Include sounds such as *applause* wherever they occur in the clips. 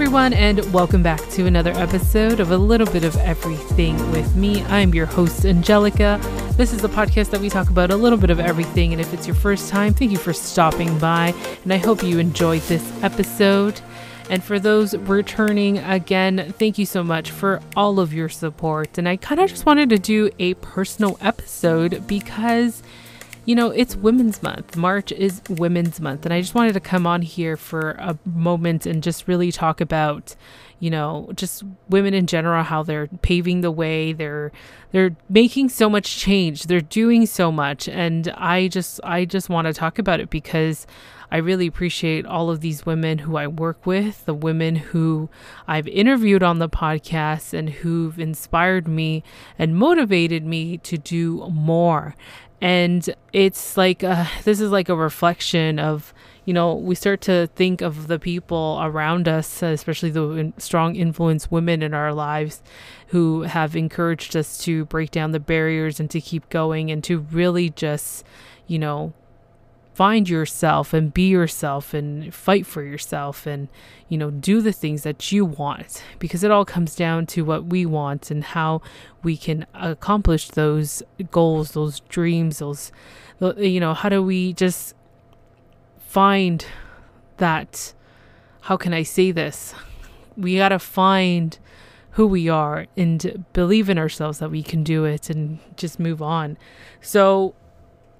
Everyone, and welcome back to another episode of A Little Bit of Everything with me. I'm your host, Angelica. This is the podcast that we talk about a little bit of everything, and if it's your first time, thank you for stopping by, and I hope you enjoyed this episode. And for those returning again, thank you so much for all of your support. And I kind of just wanted to do a personal episode because you know, it's Women's Month. March is Women's Month. And I just wanted to come on here for a moment and just really talk about, you know, just women in general, how they're paving the way. They're they're making so much change. They're doing so much. And I just I just want to talk about it because I really appreciate all of these women who I work with, the women who I've interviewed on the podcast and who've inspired me and motivated me to do more. And it's like uh, this is like a reflection of you know we start to think of the people around us especially the strong influence women in our lives who have encouraged us to break down the barriers and to keep going and to really just you know find yourself and be yourself and fight for yourself and you know do the things that you want. Because it all comes down to what we want and how we can accomplish those goals those dreams those you know how do we just find that how can i say this? We got to find who we are and believe in ourselves that we can do it and just move on. So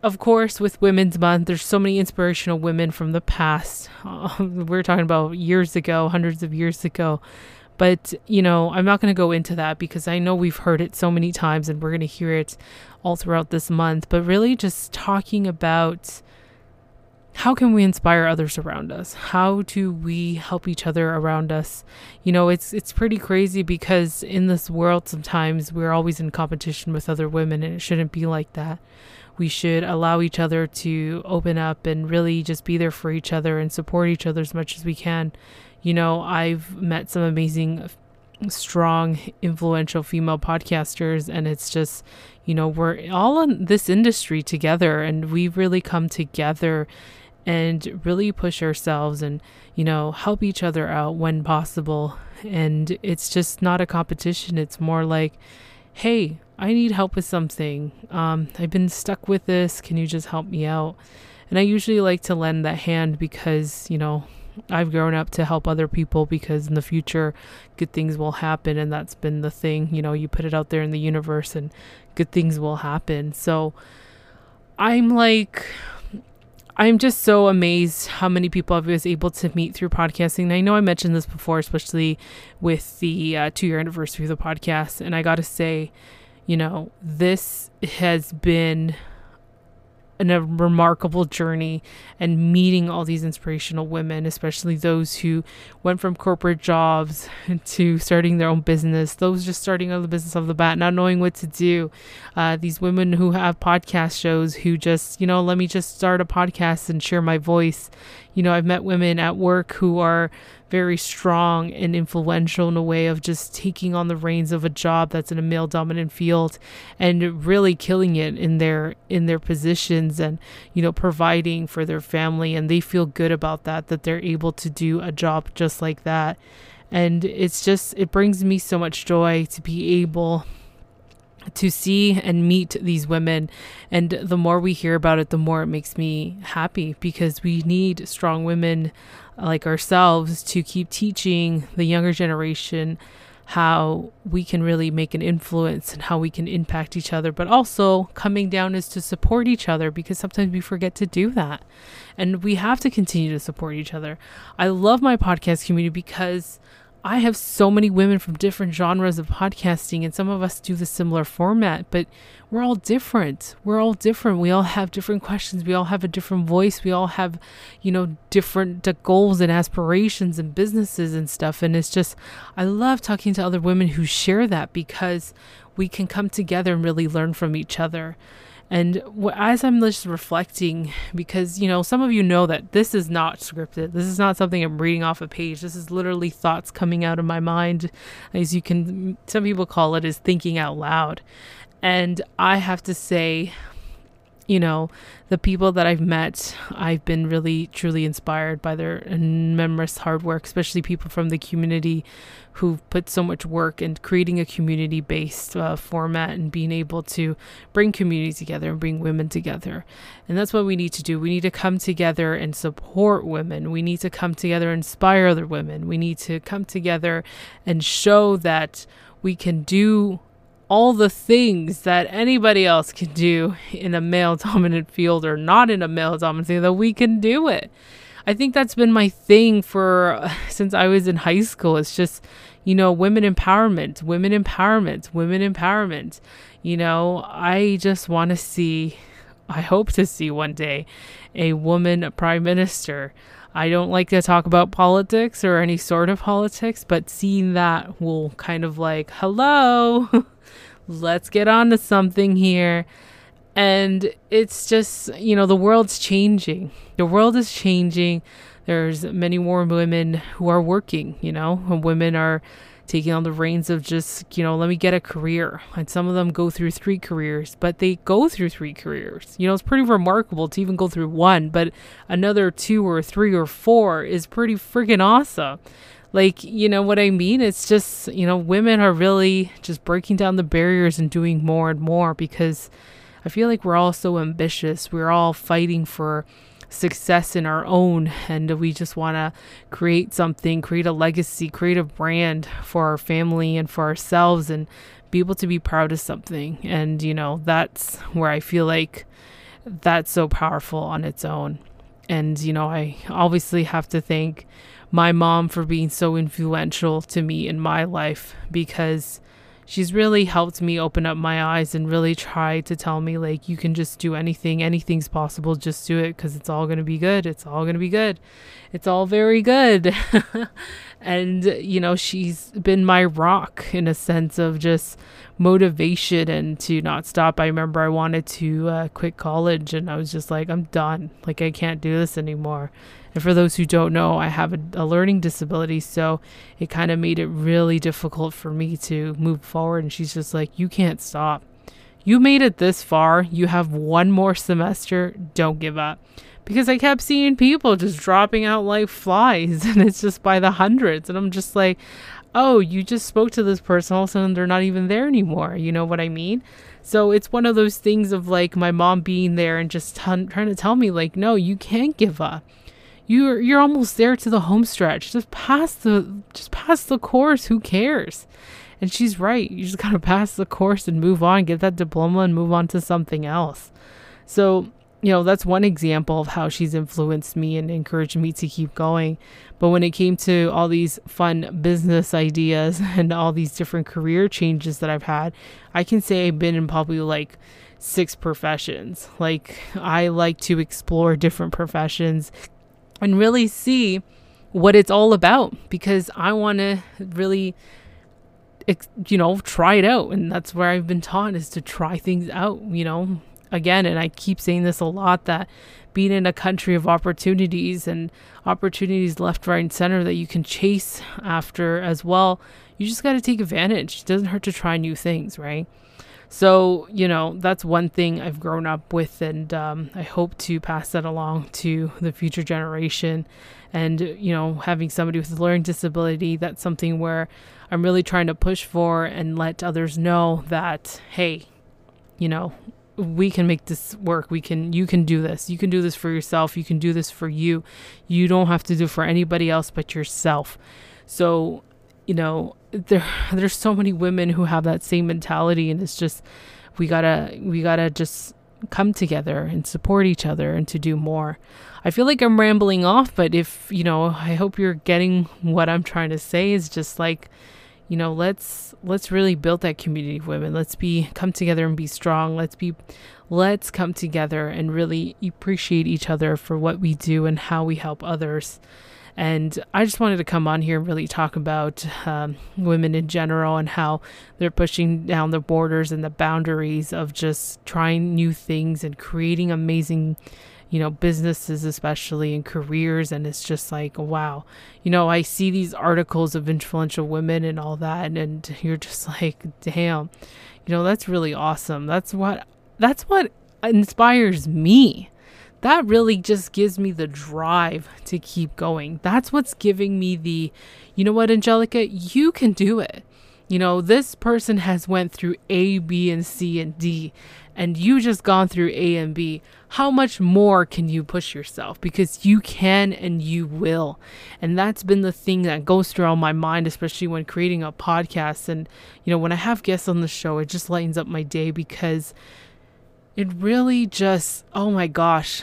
of course, with Women's Month, there's so many inspirational women from the past. *laughs* We're talking about years ago, hundreds of years ago. But, you know, I'm not going to go into that because I know we've heard it so many times and we're going to hear it all throughout this month. But really, just talking about how can we inspire others around us? How do we help each other around us? You know, it's it's pretty crazy because in this world sometimes we're always in competition with other women and it shouldn't be like that we should allow each other to open up and really just be there for each other and support each other as much as we can. You know, I've met some amazing, strong, influential female podcasters, and it's just, you know, we're all in this industry together and we really come together and really push ourselves and, you know, help each other out when possible. And it's just not a competition, it's more like, hey, I need help with something. Um, I've been stuck with this. Can you just help me out? And I usually like to lend that hand because, you know, I've grown up to help other people because in the future good things will happen and that's been the thing, you know, you put it out there in the universe and good things will happen. So I'm like I'm just so amazed how many people I was able to meet through podcasting. And I know I mentioned this before, especially with the uh, two year anniversary of the podcast. And I got to say, you know, this has been an, a remarkable journey and meeting all these inspirational women, especially those who went from corporate jobs *laughs* to starting their own business, those just starting out the business off the bat, not knowing what to do. Uh, these women who have podcast shows who just, you know, let me just start a podcast and share my voice. You know, I've met women at work who are very strong and influential in a way of just taking on the reins of a job that's in a male dominant field and really killing it in their in their positions and you know providing for their family and they feel good about that that they're able to do a job just like that and it's just it brings me so much joy to be able to see and meet these women. And the more we hear about it, the more it makes me happy because we need strong women like ourselves to keep teaching the younger generation how we can really make an influence and how we can impact each other. But also, coming down is to support each other because sometimes we forget to do that. And we have to continue to support each other. I love my podcast community because I have so many women from different genres of podcasting, and some of us do the similar format, but we're all different. We're all different. We all have different questions. We all have a different voice. We all have, you know, different uh, goals and aspirations and businesses and stuff. And it's just, I love talking to other women who share that because we can come together and really learn from each other. And as I'm just reflecting, because, you know, some of you know that this is not scripted. This is not something I'm reading off a page. This is literally thoughts coming out of my mind. As you can, some people call it is thinking out loud. And I have to say, you know, the people that I've met, I've been really truly inspired by their enormous hard work, especially people from the community who've put so much work in creating a community based uh, format and being able to bring communities together and bring women together. And that's what we need to do. We need to come together and support women. We need to come together and inspire other women. We need to come together and show that we can do all the things that anybody else can do in a male dominant field or not in a male dominant field, that we can do it. I think that's been my thing for *laughs* since I was in high school. It's just, you know, women empowerment, women empowerment, women empowerment. You know, I just want to see, I hope to see one day a woman prime minister. I don't like to talk about politics or any sort of politics, but seeing that will kind of like, hello. *laughs* let's get on to something here. And it's just, you know, the world's changing. The world is changing. There's many more women who are working, you know, women are taking on the reins of just, you know, let me get a career. And some of them go through three careers, but they go through three careers. You know, it's pretty remarkable to even go through one, but another two or three or four is pretty freaking awesome. Like, you know what I mean? It's just, you know, women are really just breaking down the barriers and doing more and more because I feel like we're all so ambitious. We're all fighting for success in our own and we just want to create something, create a legacy, create a brand for our family and for ourselves and be able to be proud of something. And, you know, that's where I feel like that's so powerful on its own. And, you know, I obviously have to thank my mom for being so influential to me in my life because she's really helped me open up my eyes and really try to tell me like you can just do anything anything's possible just do it because it's all going to be good it's all going to be good it's all very good. *laughs* And you know she's been my rock in a sense of just motivation and to not stop. I remember i wanted to uh, quit college and i was just like i'm done like i can't do this anymore and for those who don't know, I have a, a learning disability, so it kind of made it really difficult for me to move forward. And she's just like, You can't stop. You made it this far. You have one more semester. Don't give up. Because I kept seeing people just dropping out like flies, *laughs* and it's just by the hundreds. And I'm just like, oh, you just spoke to this person, all of a sudden they're not even there anymore. You know what I mean? So it's one of those things of like my mom being there and just t- trying to tell me, like, no, you can't give up you're you're almost there to the home stretch. Just pass the just pass the course. Who cares? And she's right. You just gotta pass the course and move on, get that diploma and move on to something else. So, you know, that's one example of how she's influenced me and encouraged me to keep going. But when it came to all these fun business ideas *laughs* and all these different career changes that I've had, I can say I've been in probably like six professions. Like, I like to explore different professions, and really see what it's all about because I want to really you know try it out. And that's where I've been taught is to try things out you know again. And I keep saying this a lot that being in a country of opportunities and opportunities left right and center that you can chase after as well you just got to take advantage. It doesn't hurt to try new things right so, you know, that's one thing I've grown up with, and um, I hope to pass that along to the future generation. And, you know, having somebody with a learning disability, that's something where I'm really trying to push for and let others know that, hey, you know, we can make this work. We can, you can do this. You can do this for yourself. You can do this for you. You don't have to do for anybody else but yourself. So, you know, there *sighs* there's so many women who have that same mentality and it's just we gotta we gotta just come together and support each other and to do more. I feel like i'm rambling off but if you know i hope you're getting what i'm trying to say is just like you know let's let's really build that community of women. Let's be come together and be strong. Let's be let's come together and really appreciate each other for what we do and how we help others and I just wanted to come on here and really talk about um, women in general and how they're pushing down the borders and the boundaries of just trying new things and creating amazing you know, businesses, especially in careers. And it's just like, wow, you know, I see these articles of influential women and all that. And, and you're just *laughs* like, damn, you know, that's really awesome. That's what, that's what inspires me. That really just gives me the drive to keep going. That's what's giving me the, you know what, Angelica, you can do it. You know, this person has went through A, B, and C and D, and you just gone through A and B. How much more can you push yourself? Because you can and you will. And that's been the thing that goes through my mind, especially when creating a podcast. And, you know, when I have guests on the show, it just lightens up my day because it really just, oh my gosh,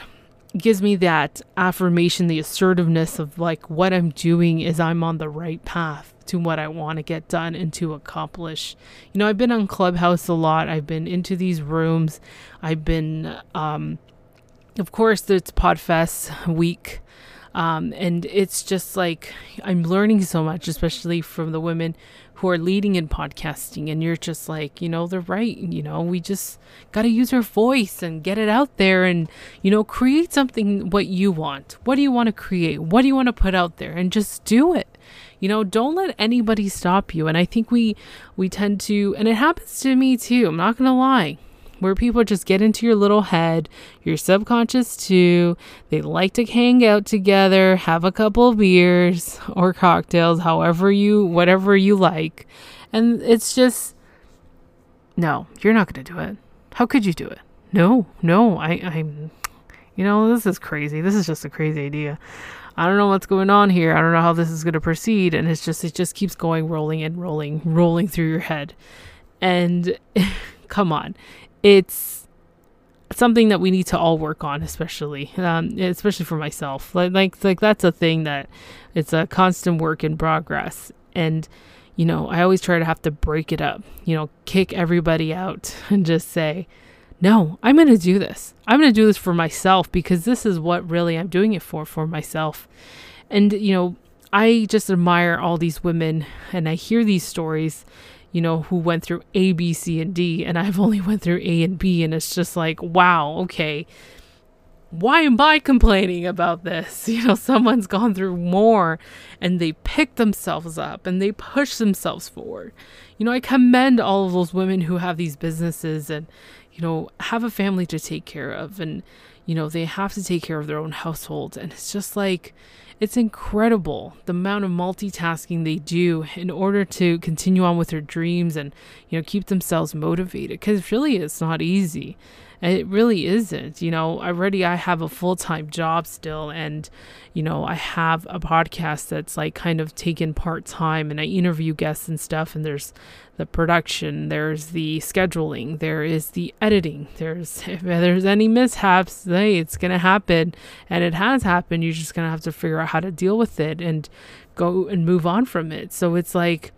gives me that affirmation, the assertiveness of like what I'm doing is I'm on the right path to what I want to get done and to accomplish. You know, I've been on Clubhouse a lot. I've been into these rooms. I've been, um, of course, it's Podfest week. Um, and it's just like I'm learning so much, especially from the women who are leading in podcasting. And you're just like, you know, they're right. You know, we just got to use our voice and get it out there and, you know, create something what you want. What do you want to create? What do you want to put out there? And just do it. You know, don't let anybody stop you. And I think we we tend to and it happens to me too. I'm not to lie where people just get into your little head, your subconscious too. They like to hang out together, have a couple of beers *laughs* or cocktails, however you, whatever you like. And it's just, no, you're not going to do it. How could you do it? No, no, I, I'm, you know, this is crazy. This is just a crazy idea. I don't know what's going on here. I don't know how this is going to proceed. And it's just, it just keeps going, rolling and rolling, rolling through your head. And *laughs* come on it's something that we need to all work on, especially, um, especially for myself. Like, like, like that's a thing that it's a constant work in progress. And, you know, I always try to have to break it up, you know, kick everybody out *laughs* and just say, no, I'm going to do this. I'm going to do this for myself because this is what really I'm doing it for, for myself. And, you know, I just admire all these women and I hear these stories you know, who went through A, B, C, and D, and *laughs* I've only went through A and B, and it's just like, wow, okay, why am I complaining about this? *laughs* You know, someone's gone through more and they pick themselves up and they push themselves forward. You know, I commend all of those women who have these businesses and, you know, have a family to take care of and, you know, they have to take care of their own household. And it's just like, it's incredible the amount of multitasking they do in order to continue on with their dreams and, you know, keep themselves motivated because really it's not easy. It really isn't. You know, already I have a full time job still, and, you know, I have a podcast that's like kind of taken part time, and I interview guests and stuff, and there's the production, there's the scheduling, there is the editing. There's *laughs* if there's any mishaps, hey, it's gonna happen, and it has happened. You're just gonna have to figure out how to deal with it and go and move on from it. So it's like,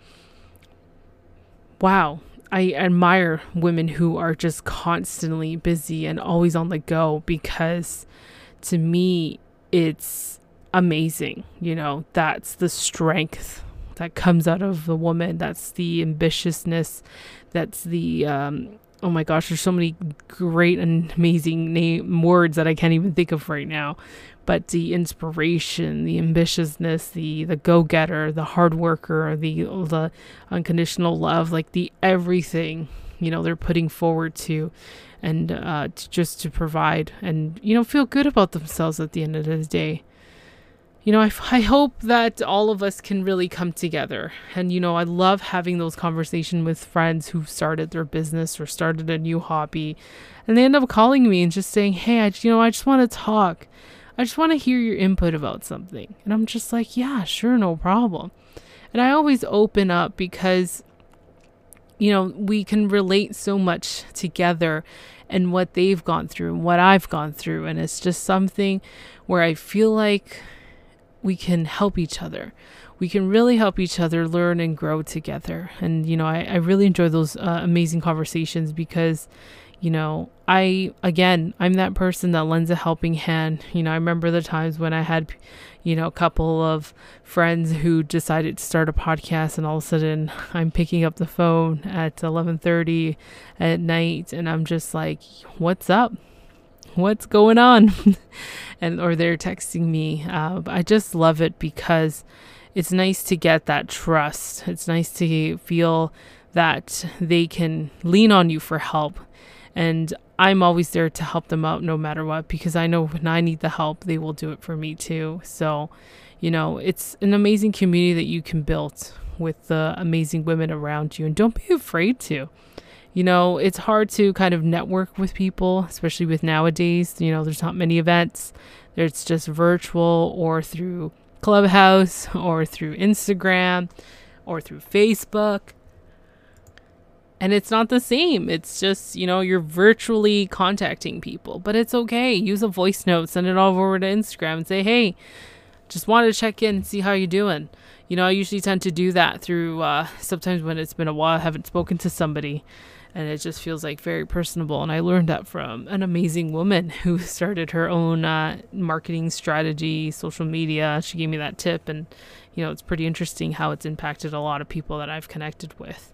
wow, I admire women who are just constantly busy and always on the go because to me it's amazing. You know, that's the strength that comes out of the woman. That's the ambitiousness. That's the um, oh my gosh, there's so many great and amazing name words that I can't even think of right now. But the inspiration, the ambitiousness, the the go-getter, the hard worker, the the unconditional love, like the everything, you know, they're putting forward to and uh, to just to provide and you know feel good about themselves at the end of the day you know, I, *laughs* I hope that all of us can really come together. And, you know, I love having those conversations with friends who've started their business or started a new hobby. And they end up calling me and just saying, hey, I, you know, I just want to talk. I just want to hear your input about something. And I'm just like, yeah, sure, no problem. And I always open up because, you know, we can relate so much together and what they've gone through and what I've gone through. And it's just something where I feel like we can help each other. We can really help each other learn and grow together. And, you know, I, I really enjoy those uh, amazing conversations because you know, I, again, I'm that person that lends a helping hand. You know, I remember the times when I had, you know, a couple of friends who decided to start a podcast and all of a sudden I'm picking up the phone at 11:30 at night and I'm just like, "What's up? What's going on?" *laughs* and or they're texting me. Uh, I just love it because it's nice to get that trust. It's nice to feel that they can lean on you for help and I'm always there to help them out no matter what because I know when I need the help, they will do it for me too. So, you know, it's an amazing community that you can build with the amazing women around you. And don't be afraid to. You know, it's hard to kind of network with people, especially with nowadays. You know, there's not many events, it's just virtual or through Clubhouse *laughs* or through Instagram or through Facebook and it's not the same. It's just, you know, you're virtually contacting people, but it's okay. Use a voice note, send it all over to Instagram and say, hey, just wanted to check in and see how you're doing. You know, I usually tend to do that through uh, sometimes when it's been a while, I haven't spoken to somebody and it just feels like very personable. And I learned that from an amazing woman *laughs* who started her own uh, marketing strategy, social media. She gave me that tip, and you know, it's pretty interesting how it's impacted a lot of people that I've connected with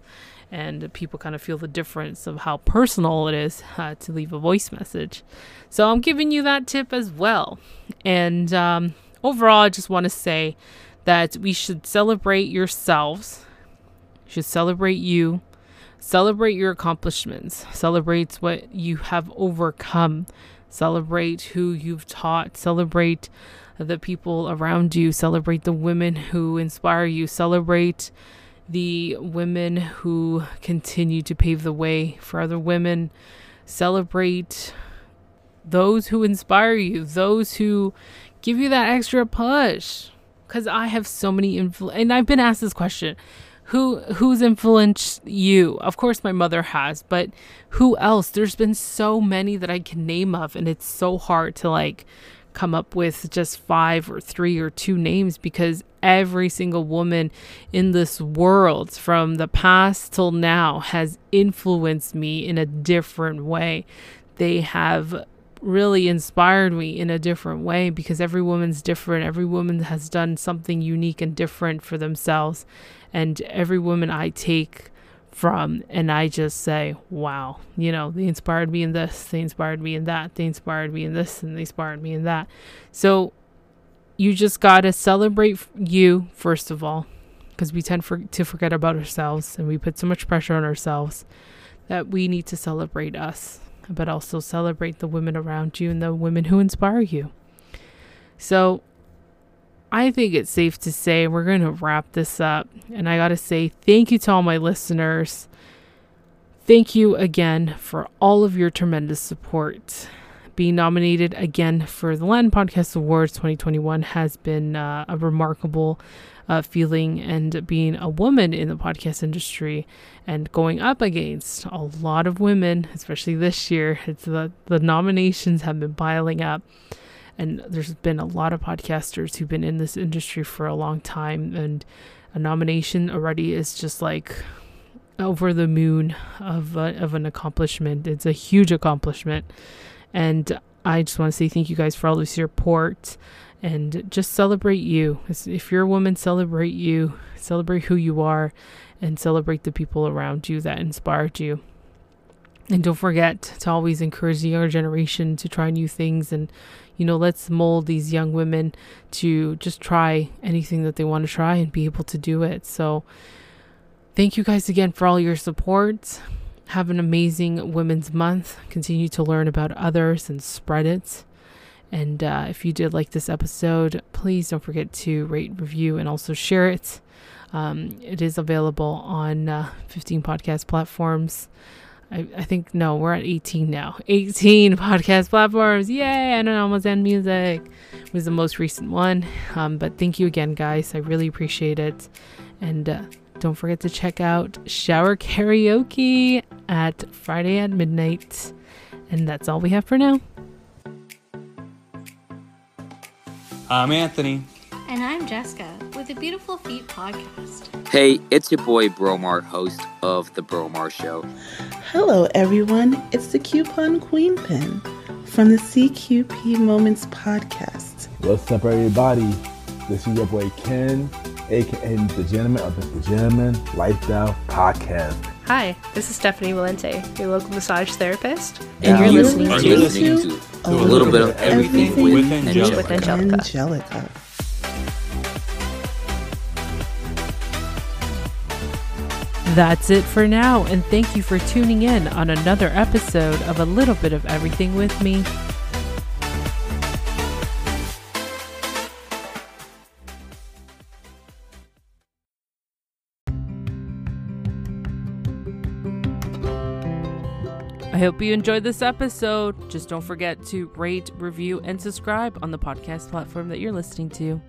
and people kind of feel the difference of how personal it is uh, to leave a voice message. So I'm giving you that tip as well. And um, overall, I just want to say that we should celebrate yourselves, should celebrate you, celebrate your accomplishments, celebrate what you have overcome, celebrate who you've taught, celebrate the people around you, celebrate the women who inspire you, celebrate the women who continue to pave the way for other women. Celebrate those who inspire you, those who give you that extra push. Because I have so many influence, and I've been asked this question: Who who's influenced you? Of course, my mother has, but who else? There's been so many that I can name of, and it's so hard to like come up with just five or three or two names because every single woman in this world from the past till now has influenced me in a different way. They have really inspired me in a different way because every woman's different. Every woman has done something unique and different for themselves. And every woman I take from and I just say, wow, you know, they inspired me in this, they inspired me in that, they inspired me in this, and they inspired me in that. So you just got to celebrate you first of all because we tend for, to forget about ourselves and we put so much pressure on ourselves that we need to celebrate us, but also celebrate the women around you and the women who inspire you. So I think it's safe to say we're going to wrap this up. And I got to say thank you to all my listeners. Thank you again for all of your tremendous support. Being nominated again for the Latin Podcast Awards 2021 has been uh, a remarkable uh, feeling, and being a woman in the podcast industry and going up against a lot of women, especially this year, it's the, the nominations have been piling up and there's been a lot of podcasters who've been in this industry for a long time and a nomination already is just like over the moon of a, of an accomplishment. It's a huge accomplishment. And i just want to say thank you guys for all this support and just celebrate you. If you're a woman celebrate you. Celebrate who you are and celebrate the people around you that inspired you and don't forget to always encourage the younger generation to try new things and you know, let's mold these young women to just try anything that they want to try and be able to do it. So, thank you guys again for all your support. Have an amazing Women's Month. Continue to learn about others and spread it. And uh, if you did like this episode, please don't forget to rate, review, and also share it. Um, it is available on uh, 15 podcast platforms. I, I think no, we're at 18 now. *laughs* 18 podcast platforms. Yay! And an almost end music was the most recent one. Um, but thank you again, guys. I really appreciate it. And uh, don't forget to check out Shower Karaoke at Friday at midnight. And that's all we have for now. I'm Anthony. And I'm Jessica with the Beautiful Feet podcast. Hey, it's your boy Bromar, host of The Bromar Show. Hello, everyone. It's the Coupon Queen Pin from the CQP Moments podcast. What's up, everybody? This is your boy Ken, aka the Gentleman of the Gentleman Lifestyle Podcast. Hi, this is Stephanie Valente, your local massage therapist, and, and you're, listening, to, listening to, a, little, little bit of everything, everything with, Angelica. with Angelica. Angelica. That's it for now, and thank you for tuning in on another episode of A Little Bit of Everything with me. I hope you enjoyed this episode. Just don't forget to rate, review, and subscribe on the podcast platform that you're listening to.